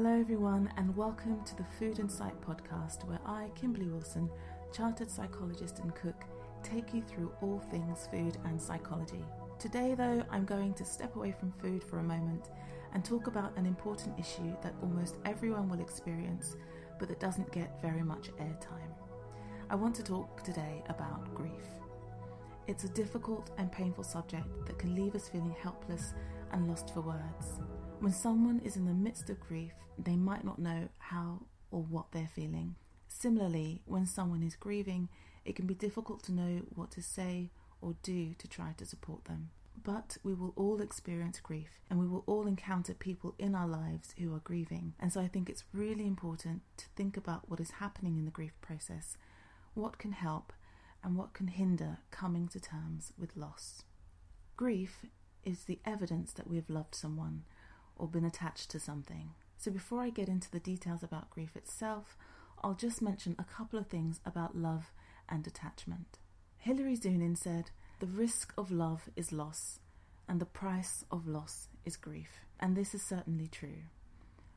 Hello, everyone, and welcome to the Food Psych podcast, where I, Kimberly Wilson, chartered psychologist and cook, take you through all things food and psychology. Today, though, I'm going to step away from food for a moment and talk about an important issue that almost everyone will experience, but that doesn't get very much airtime. I want to talk today about grief. It's a difficult and painful subject that can leave us feeling helpless and lost for words. When someone is in the midst of grief, they might not know how or what they're feeling. Similarly, when someone is grieving, it can be difficult to know what to say or do to try to support them. But we will all experience grief and we will all encounter people in our lives who are grieving. And so I think it's really important to think about what is happening in the grief process, what can help, and what can hinder coming to terms with loss. Grief is the evidence that we have loved someone or been attached to something. So before I get into the details about grief itself, I'll just mention a couple of things about love and attachment. Hilary Zunin said, The risk of love is loss, and the price of loss is grief. And this is certainly true.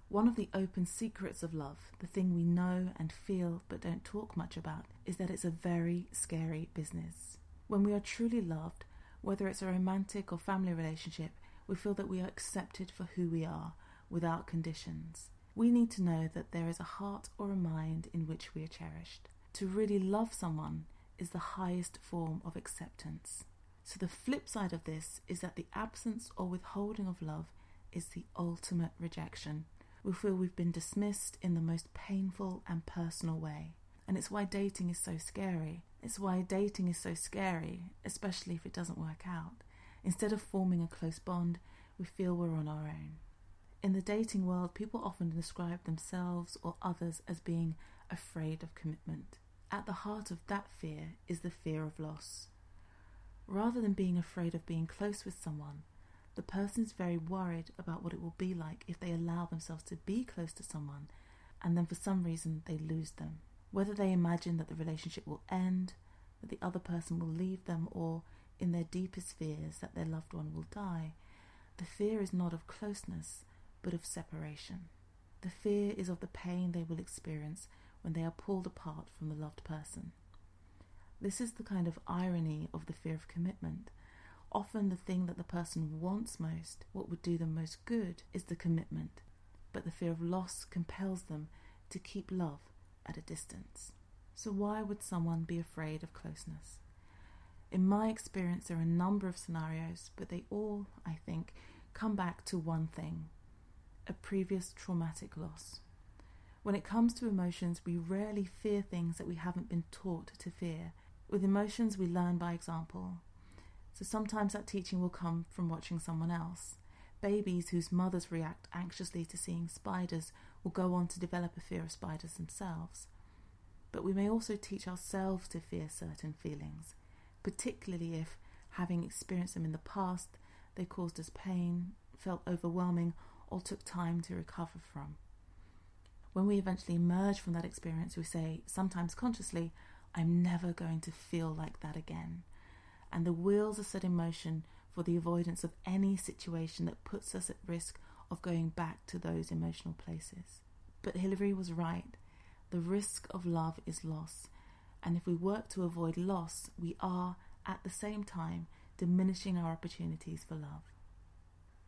One of the open secrets of love, the thing we know and feel but don't talk much about, is that it's a very scary business. When we are truly loved, whether it's a romantic or family relationship, we feel that we are accepted for who we are without conditions. We need to know that there is a heart or a mind in which we are cherished. To really love someone is the highest form of acceptance. So, the flip side of this is that the absence or withholding of love is the ultimate rejection. We feel we've been dismissed in the most painful and personal way. And it's why dating is so scary. It's why dating is so scary, especially if it doesn't work out. Instead of forming a close bond, we feel we're on our own. In the dating world, people often describe themselves or others as being afraid of commitment. At the heart of that fear is the fear of loss. Rather than being afraid of being close with someone, the person is very worried about what it will be like if they allow themselves to be close to someone and then for some reason they lose them. Whether they imagine that the relationship will end, that the other person will leave them, or in their deepest fears that their loved one will die, the fear is not of closeness, but of separation. The fear is of the pain they will experience when they are pulled apart from the loved person. This is the kind of irony of the fear of commitment. Often, the thing that the person wants most, what would do them most good, is the commitment, but the fear of loss compels them to keep love at a distance. So, why would someone be afraid of closeness? In my experience, there are a number of scenarios, but they all, I think, come back to one thing a previous traumatic loss. When it comes to emotions, we rarely fear things that we haven't been taught to fear. With emotions, we learn by example. So sometimes that teaching will come from watching someone else. Babies whose mothers react anxiously to seeing spiders will go on to develop a fear of spiders themselves. But we may also teach ourselves to fear certain feelings particularly if, having experienced them in the past, they caused us pain, felt overwhelming, or took time to recover from. When we eventually emerge from that experience, we say, sometimes consciously, I'm never going to feel like that again. And the wheels are set in motion for the avoidance of any situation that puts us at risk of going back to those emotional places. But Hilary was right. The risk of love is loss, And if we work to avoid loss, we are, at the same time, diminishing our opportunities for love.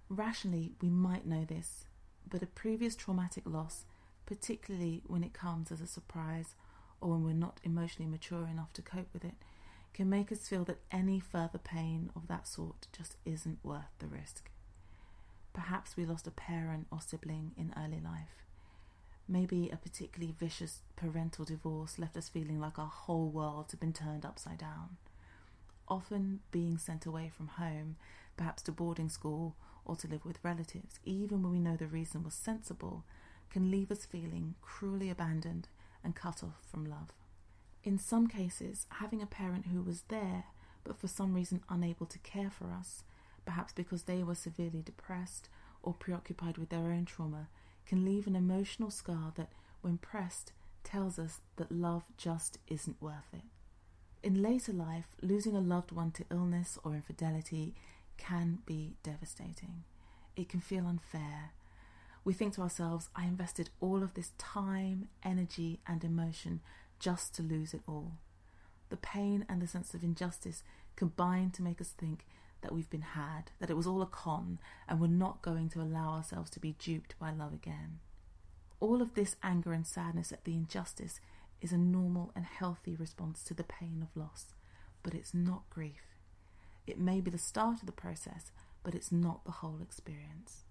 Rationally, we might know this, but a previous traumatic loss, particularly when it comes as a surprise or when we're not emotionally mature enough to cope with it, can make us feel that any further pain of that sort just isn't worth the risk. Perhaps we lost a parent or sibling in early life. Maybe a particularly vicious parental divorce left us feeling like our whole world had been turned upside down. Often being sent away from home, perhaps to boarding school or to live with relatives, even when we know the reason was sensible, can leave us feeling cruelly abandoned and cut off from love. In some cases, having a parent who was there but for some reason unable to care for us, perhaps because they were severely depressed or preoccupied with their own trauma, can leave an emotional scar that, when pressed, tells us that love just isn't worth it. In later life, losing a loved one to illness or infidelity can be devastating. It can feel unfair. We think to ourselves, I invested all of this time, energy, and emotion just to lose it all. The pain and the sense of injustice combine to make us think that we've been had, that it was all a con, and we're not going to allow ourselves to be duped by love again. All of this anger and sadness at the injustice is a normal and healthy response to the pain of loss, but it's not grief. It may be the start of the process, but it's not the whole experience.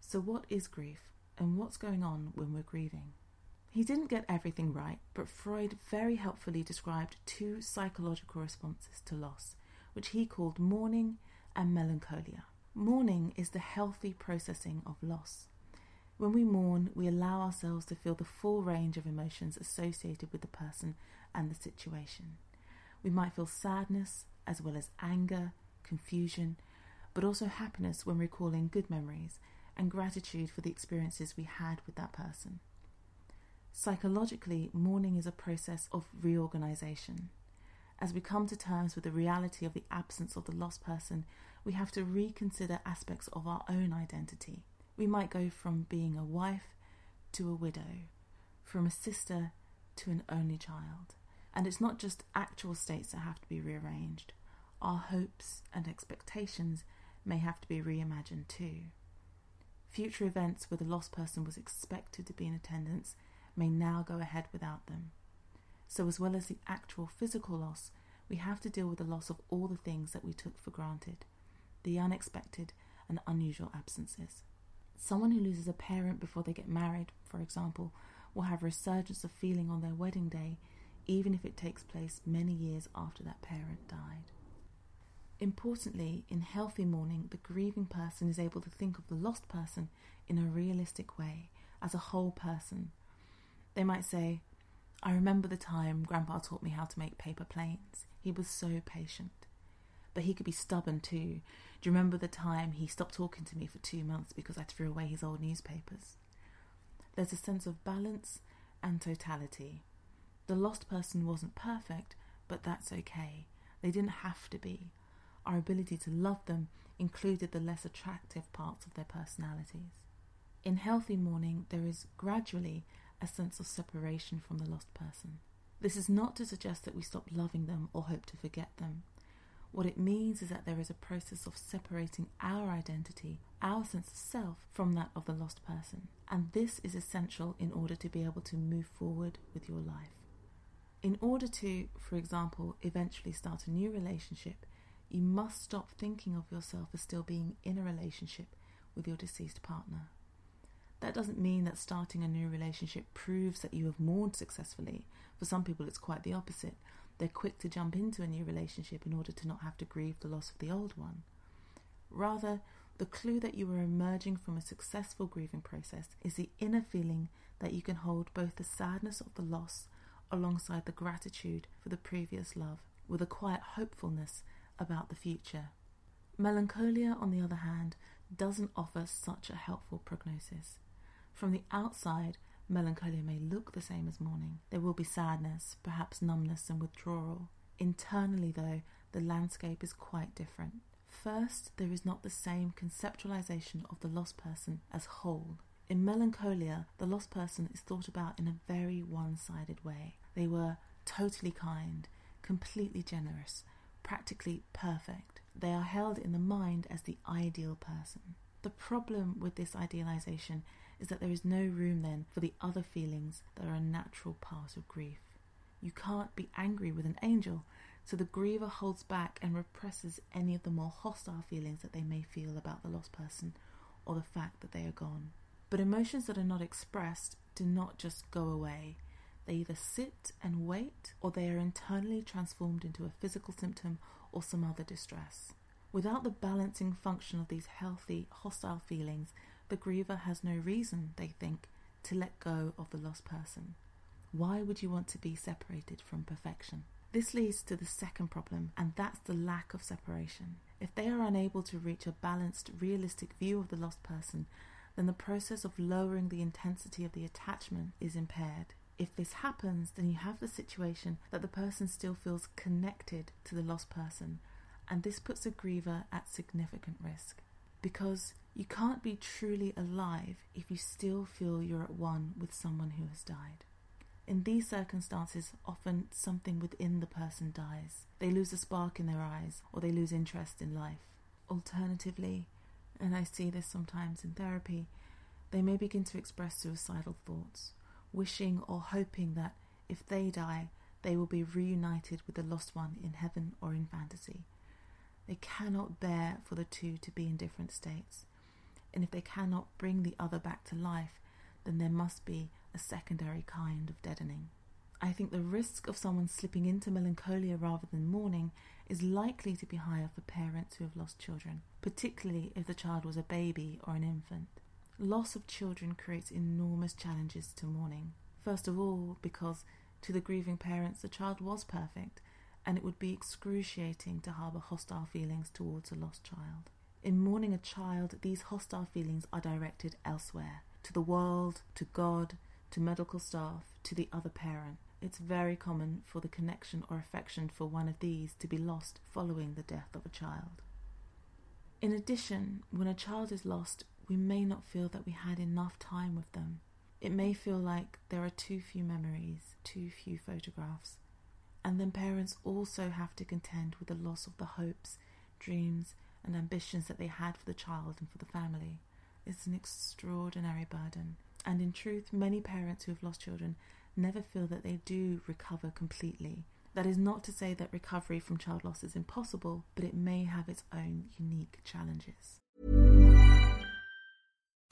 So, what is grief, and what's going on when we're grieving? He didn't get everything right, but Freud very helpfully described two psychological responses to loss, which he called mourning and melancholia. Mourning is the healthy processing of loss. When we mourn, we allow ourselves to feel the full range of emotions associated with the person and the situation. We might feel sadness as well as anger, confusion, but also happiness when recalling good memories and gratitude for the experiences we had with that person. Psychologically, mourning is a process of reorganization. As we come to terms with the reality of the absence of the lost person, we have to reconsider aspects of our own identity. We might go from being a wife to a widow, from a sister to an only child. And it's not just actual states that have to be rearranged, our hopes and expectations may have to be reimagined too. Future events where the lost person was expected to be in attendance may now go ahead without them. So, as well as the actual physical loss, we have to deal with the loss of all the things that we took for granted, the unexpected and unusual absences. Someone who loses a parent before they get married, for example, will have a resurgence of feeling on their wedding day, even if it takes place many years after that parent died. Importantly, in healthy mourning, the grieving person is able to think of the lost person in a realistic way, as a whole person, they might say, I remember the time Grandpa taught me how to make paper planes. He was so patient. But he could be stubborn too. Do you remember the time he stopped talking to me for two months because I threw away his old newspapers? There's a sense of balance and totality. The lost person wasn't perfect, but that's okay. They didn't have to be. Our ability to love them included the less attractive parts of their personalities. In healthy mourning, there is gradually a sense of separation from the lost person. This is not to suggest that we stop loving them or hope to forget them. What it means is that there is a process of separating our identity, our sense of self, from that of the lost person. And this is essential in order to be able to move forward with your life. In order to, for example, eventually start a new relationship, you must stop thinking of yourself as still being in a relationship with your deceased partner. That doesn't mean that starting a new relationship proves that you have mourned successfully. For some people, it's quite the opposite. They're quick to jump into a new relationship in order to not have to grieve the loss of the old one. Rather, the clue that you are emerging from a successful grieving process is the inner feeling that you can hold both the sadness of the loss alongside the gratitude for the previous love, with a quiet hopefulness about the future. Melancholia, on the other hand, doesn't offer such a helpful prognosis. From the outside, melancholia may look the same as mourning. There will be sadness, perhaps numbness and withdrawal. Internally, though, the landscape is quite different. First, there is not the same conceptualization of the lost person as whole. In melancholia, the lost person is thought about in a very one sided way. They were totally kind, completely generous, practically perfect. They are held in the mind as the ideal person. The problem with this idealization is that there is no room then for the other feelings that are a natural part of grief. You can't be angry with an angel, so the griever holds back and represses any of the more hostile feelings that they may feel about the lost person or the fact that they are gone. But emotions that are not expressed do not just go away. They either sit and wait or they are internally transformed into a physical symptom or some other distress. Without the balancing function of these healthy, hostile feelings, the griever has no reason, they think, to let go of the lost person. Why would you want to be separated from perfection? This leads to the second problem, and that's the lack of separation. If they are unable to reach a balanced, realistic view of the lost person, then the process of lowering the intensity of the attachment is impaired. If this happens, then you have the situation that the person still feels connected to the lost person, and this puts the griever at significant risk. Because you can't be truly alive if you still feel you're at one with someone who has died. In these circumstances, often something within the person dies. They lose a spark in their eyes, or they lose interest in life. Alternatively, and I see this sometimes in therapy, they may begin to express suicidal thoughts, wishing or hoping that if they die, they will be reunited with the lost one in heaven or in fantasy. They cannot bear for the two to be in different states. And if they cannot bring the other back to life, then there must be a secondary kind of deadening. I think the risk of someone slipping into melancholia rather than mourning is likely to be higher for parents who have lost children, particularly if the child was a baby or an infant. Loss of children creates enormous challenges to mourning. First of all, because to the grieving parents, the child was perfect and it would be excruciating to harbour hostile feelings towards a lost child. In mourning a child, these hostile feelings are directed elsewhere to the world, to God, to medical staff, to the other parent. It's very common for the connection or affection for one of these to be lost following the death of a child. In addition, when a child is lost, we may not feel that we had enough time with them. It may feel like there are too few memories, too few photographs, and then parents also have to contend with the loss of the hopes, dreams, and ambitions that they had for the child and for the family. It's an extraordinary burden. And in truth, many parents who have lost children never feel that they do recover completely. That is not to say that recovery from child loss is impossible, but it may have its own unique challenges.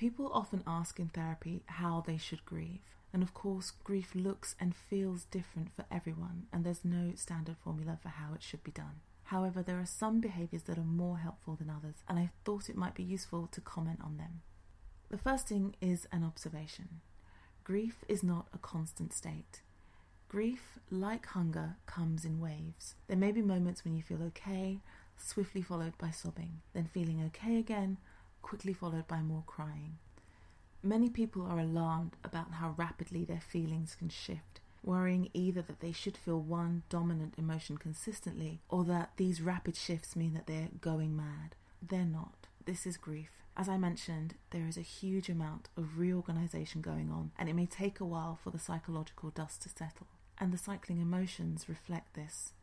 People often ask in therapy how they should grieve. And of course, grief looks and feels different for everyone, and there's no standard formula for how it should be done. However, there are some behaviours that are more helpful than others, and I thought it might be useful to comment on them. The first thing is an observation grief is not a constant state. Grief, like hunger, comes in waves. There may be moments when you feel okay, swiftly followed by sobbing, then feeling okay again, quickly followed by more crying. Many people are alarmed about how rapidly their feelings can shift, worrying either that they should feel one dominant emotion consistently or that these rapid shifts mean that they're going mad. They're not. This is grief. As I mentioned, there is a huge amount of reorganization going on, and it may take a while for the psychological dust to settle. And the cycling emotions reflect this.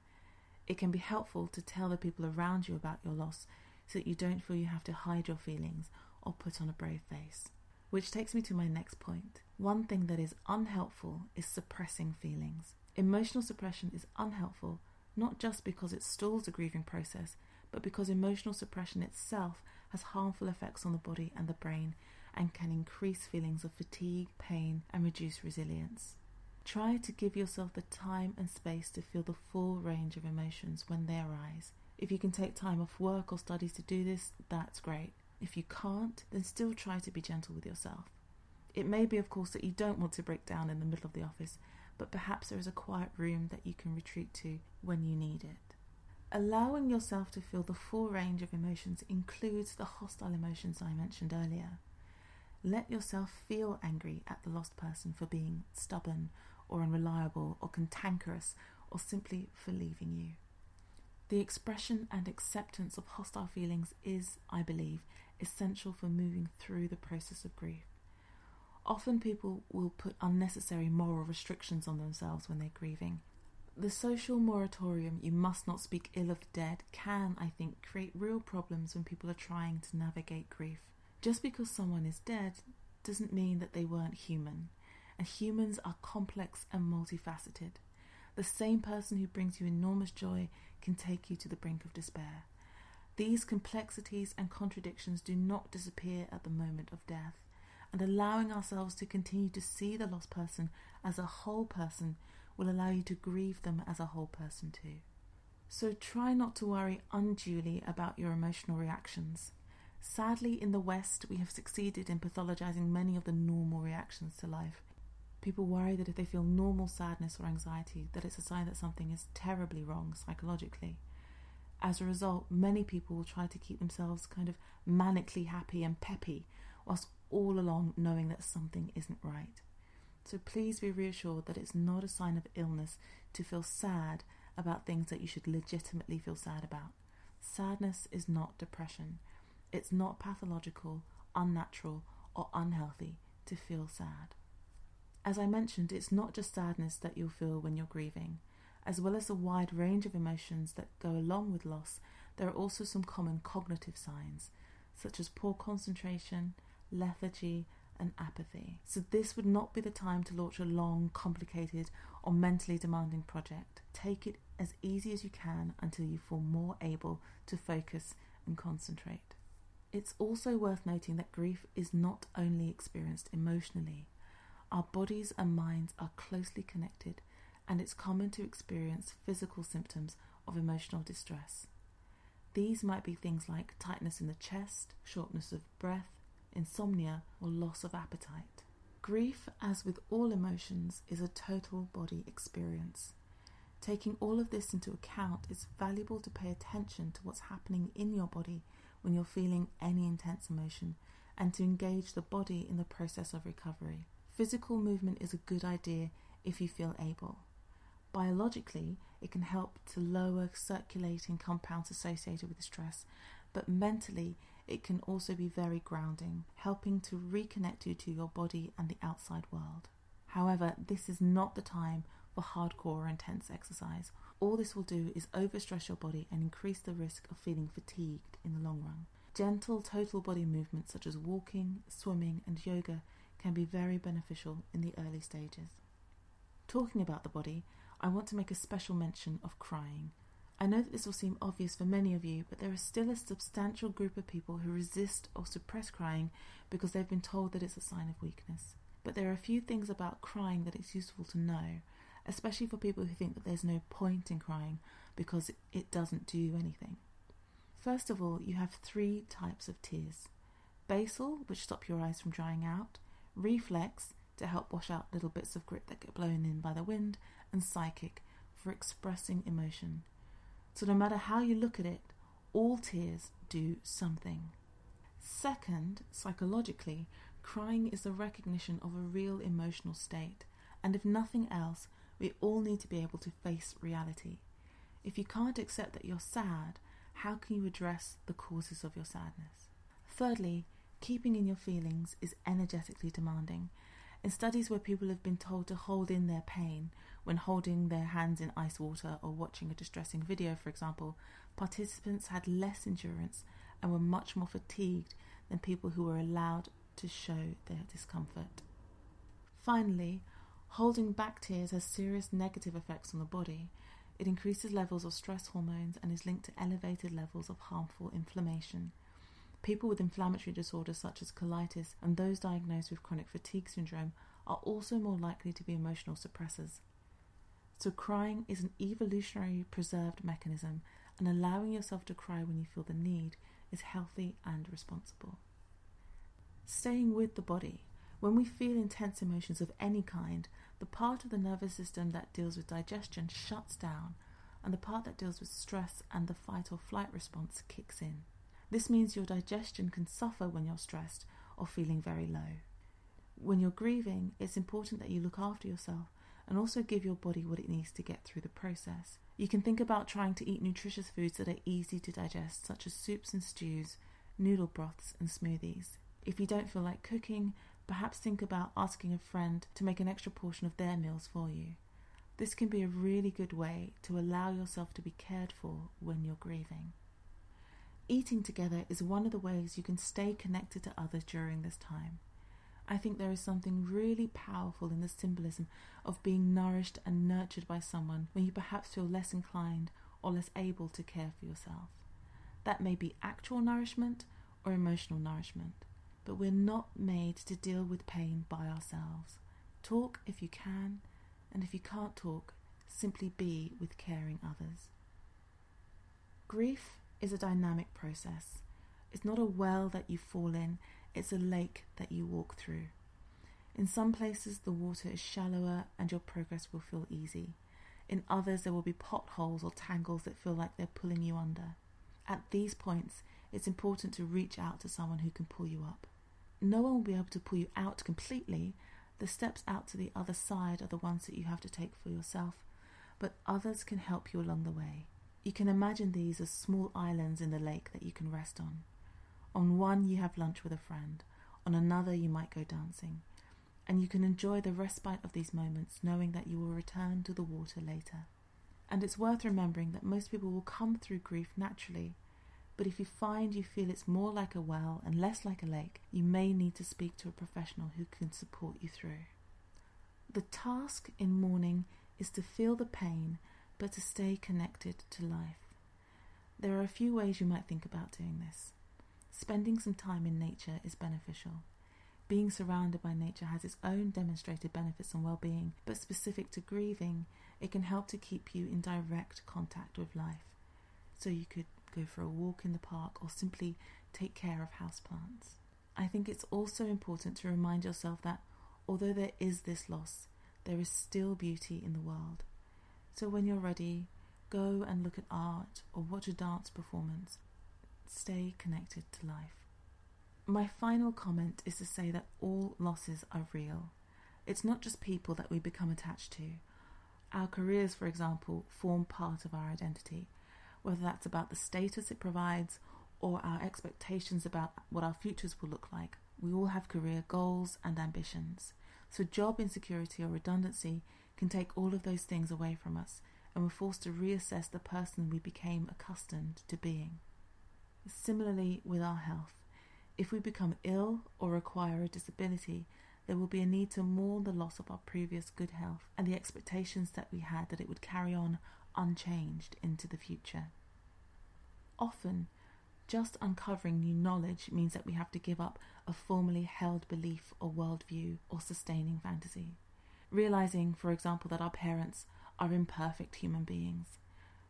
It can be helpful to tell the people around you about your loss so that you don't feel you have to hide your feelings or put on a brave face. Which takes me to my next point. One thing that is unhelpful is suppressing feelings. Emotional suppression is unhelpful not just because it stalls the grieving process, but because emotional suppression itself has harmful effects on the body and the brain and can increase feelings of fatigue, pain, and reduce resilience. Try to give yourself the time and space to feel the full range of emotions when they arise. If you can take time off work or studies to do this, that's great. If you can't, then still try to be gentle with yourself. It may be, of course, that you don't want to break down in the middle of the office, but perhaps there is a quiet room that you can retreat to when you need it. Allowing yourself to feel the full range of emotions includes the hostile emotions I mentioned earlier. Let yourself feel angry at the lost person for being stubborn or unreliable or cantankerous or simply for leaving you. The expression and acceptance of hostile feelings is, I believe, essential for moving through the process of grief. Often people will put unnecessary moral restrictions on themselves when they're grieving. The social moratorium, you must not speak ill of the dead, can, I think, create real problems when people are trying to navigate grief. Just because someone is dead doesn't mean that they weren't human, and humans are complex and multifaceted. The same person who brings you enormous joy can take you to the brink of despair. These complexities and contradictions do not disappear at the moment of death, and allowing ourselves to continue to see the lost person as a whole person will allow you to grieve them as a whole person too. So try not to worry unduly about your emotional reactions. Sadly, in the West, we have succeeded in pathologizing many of the normal reactions to life. People worry that if they feel normal sadness or anxiety, that it's a sign that something is terribly wrong psychologically. As a result, many people will try to keep themselves kind of manically happy and peppy, whilst all along knowing that something isn't right. So please be reassured that it's not a sign of illness to feel sad about things that you should legitimately feel sad about. Sadness is not depression. It's not pathological, unnatural, or unhealthy to feel sad. As I mentioned, it's not just sadness that you'll feel when you're grieving. As well as a wide range of emotions that go along with loss, there are also some common cognitive signs, such as poor concentration, lethargy, and apathy. So, this would not be the time to launch a long, complicated, or mentally demanding project. Take it as easy as you can until you feel more able to focus and concentrate. It's also worth noting that grief is not only experienced emotionally. Our bodies and minds are closely connected, and it's common to experience physical symptoms of emotional distress. These might be things like tightness in the chest, shortness of breath, insomnia, or loss of appetite. Grief, as with all emotions, is a total body experience. Taking all of this into account, it's valuable to pay attention to what's happening in your body when you're feeling any intense emotion and to engage the body in the process of recovery. Physical movement is a good idea if you feel able. Biologically, it can help to lower circulating compounds associated with stress, but mentally, it can also be very grounding, helping to reconnect you to your body and the outside world. However, this is not the time for hardcore or intense exercise. All this will do is overstress your body and increase the risk of feeling fatigued in the long run. Gentle total body movements such as walking, swimming, and yoga can be very beneficial in the early stages. Talking about the body, I want to make a special mention of crying. I know that this will seem obvious for many of you, but there is still a substantial group of people who resist or suppress crying because they've been told that it's a sign of weakness. But there are a few things about crying that it's useful to know, especially for people who think that there's no point in crying because it doesn't do anything. First of all, you have three types of tears basal, which stop your eyes from drying out, reflex, to help wash out little bits of grit that get blown in by the wind, and psychic for expressing emotion. So, no matter how you look at it, all tears do something. Second, psychologically, crying is the recognition of a real emotional state, and if nothing else, we all need to be able to face reality. If you can't accept that you're sad, how can you address the causes of your sadness? Thirdly, keeping in your feelings is energetically demanding. In studies where people have been told to hold in their pain when holding their hands in ice water or watching a distressing video, for example, participants had less endurance and were much more fatigued than people who were allowed to show their discomfort. Finally, holding back tears has serious negative effects on the body. It increases levels of stress hormones and is linked to elevated levels of harmful inflammation. People with inflammatory disorders such as colitis and those diagnosed with chronic fatigue syndrome are also more likely to be emotional suppressors. So, crying is an evolutionary preserved mechanism, and allowing yourself to cry when you feel the need is healthy and responsible. Staying with the body. When we feel intense emotions of any kind, the part of the nervous system that deals with digestion shuts down, and the part that deals with stress and the fight or flight response kicks in. This means your digestion can suffer when you're stressed or feeling very low. When you're grieving, it's important that you look after yourself and also give your body what it needs to get through the process. You can think about trying to eat nutritious foods that are easy to digest, such as soups and stews, noodle broths, and smoothies. If you don't feel like cooking, perhaps think about asking a friend to make an extra portion of their meals for you. This can be a really good way to allow yourself to be cared for when you're grieving. Eating together is one of the ways you can stay connected to others during this time. I think there is something really powerful in the symbolism of being nourished and nurtured by someone when you perhaps feel less inclined or less able to care for yourself. That may be actual nourishment or emotional nourishment, but we're not made to deal with pain by ourselves. Talk if you can, and if you can't talk, simply be with caring others. Grief is a dynamic process. It's not a well that you fall in, it's a lake that you walk through. In some places, the water is shallower and your progress will feel easy. In others, there will be potholes or tangles that feel like they're pulling you under. At these points, it's important to reach out to someone who can pull you up. No one will be able to pull you out completely. The steps out to the other side are the ones that you have to take for yourself, but others can help you along the way. You can imagine these as small islands in the lake that you can rest on. On one, you have lunch with a friend, on another, you might go dancing, and you can enjoy the respite of these moments knowing that you will return to the water later. And it's worth remembering that most people will come through grief naturally, but if you find you feel it's more like a well and less like a lake, you may need to speak to a professional who can support you through. The task in mourning is to feel the pain but to stay connected to life. There are a few ways you might think about doing this. Spending some time in nature is beneficial. Being surrounded by nature has its own demonstrated benefits on well being, but specific to grieving, it can help to keep you in direct contact with life. So you could go for a walk in the park or simply take care of houseplants. I think it's also important to remind yourself that although there is this loss, there is still beauty in the world. So when you're ready, go and look at art or watch a dance performance. Stay connected to life. My final comment is to say that all losses are real. It's not just people that we become attached to. Our careers, for example, form part of our identity, whether that's about the status it provides or our expectations about what our futures will look like. We all have career goals and ambitions. So, job insecurity or redundancy can take all of those things away from us, and we're forced to reassess the person we became accustomed to being. Similarly, with our health, if we become ill or acquire a disability, there will be a need to mourn the loss of our previous good health and the expectations that we had that it would carry on unchanged into the future. Often, just uncovering new knowledge means that we have to give up a formerly held belief or worldview or sustaining fantasy realizing, for example, that our parents are imperfect human beings,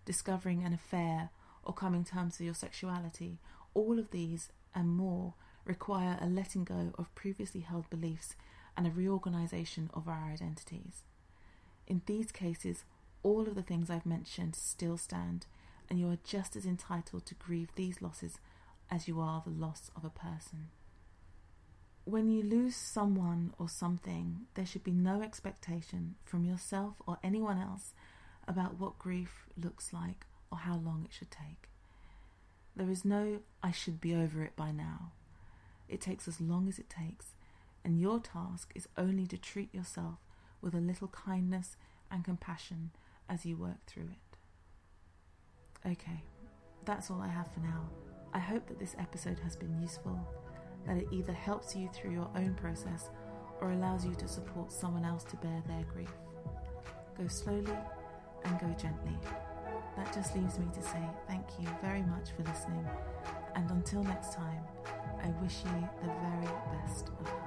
discovering an affair or coming terms with your sexuality, all of these and more require a letting go of previously held beliefs and a reorganization of our identities. In these cases, all of the things I've mentioned still stand, and you are just as entitled to grieve these losses as you are the loss of a person. When you lose someone or something, there should be no expectation from yourself or anyone else about what grief looks like or how long it should take. There is no, I should be over it by now. It takes as long as it takes, and your task is only to treat yourself with a little kindness and compassion as you work through it. Okay, that's all I have for now. I hope that this episode has been useful, that it either helps you through your own process or allows you to support someone else to bear their grief. Go slowly and go gently. That just leaves me to say thank you very much for listening, and until next time, I wish you the very best of luck.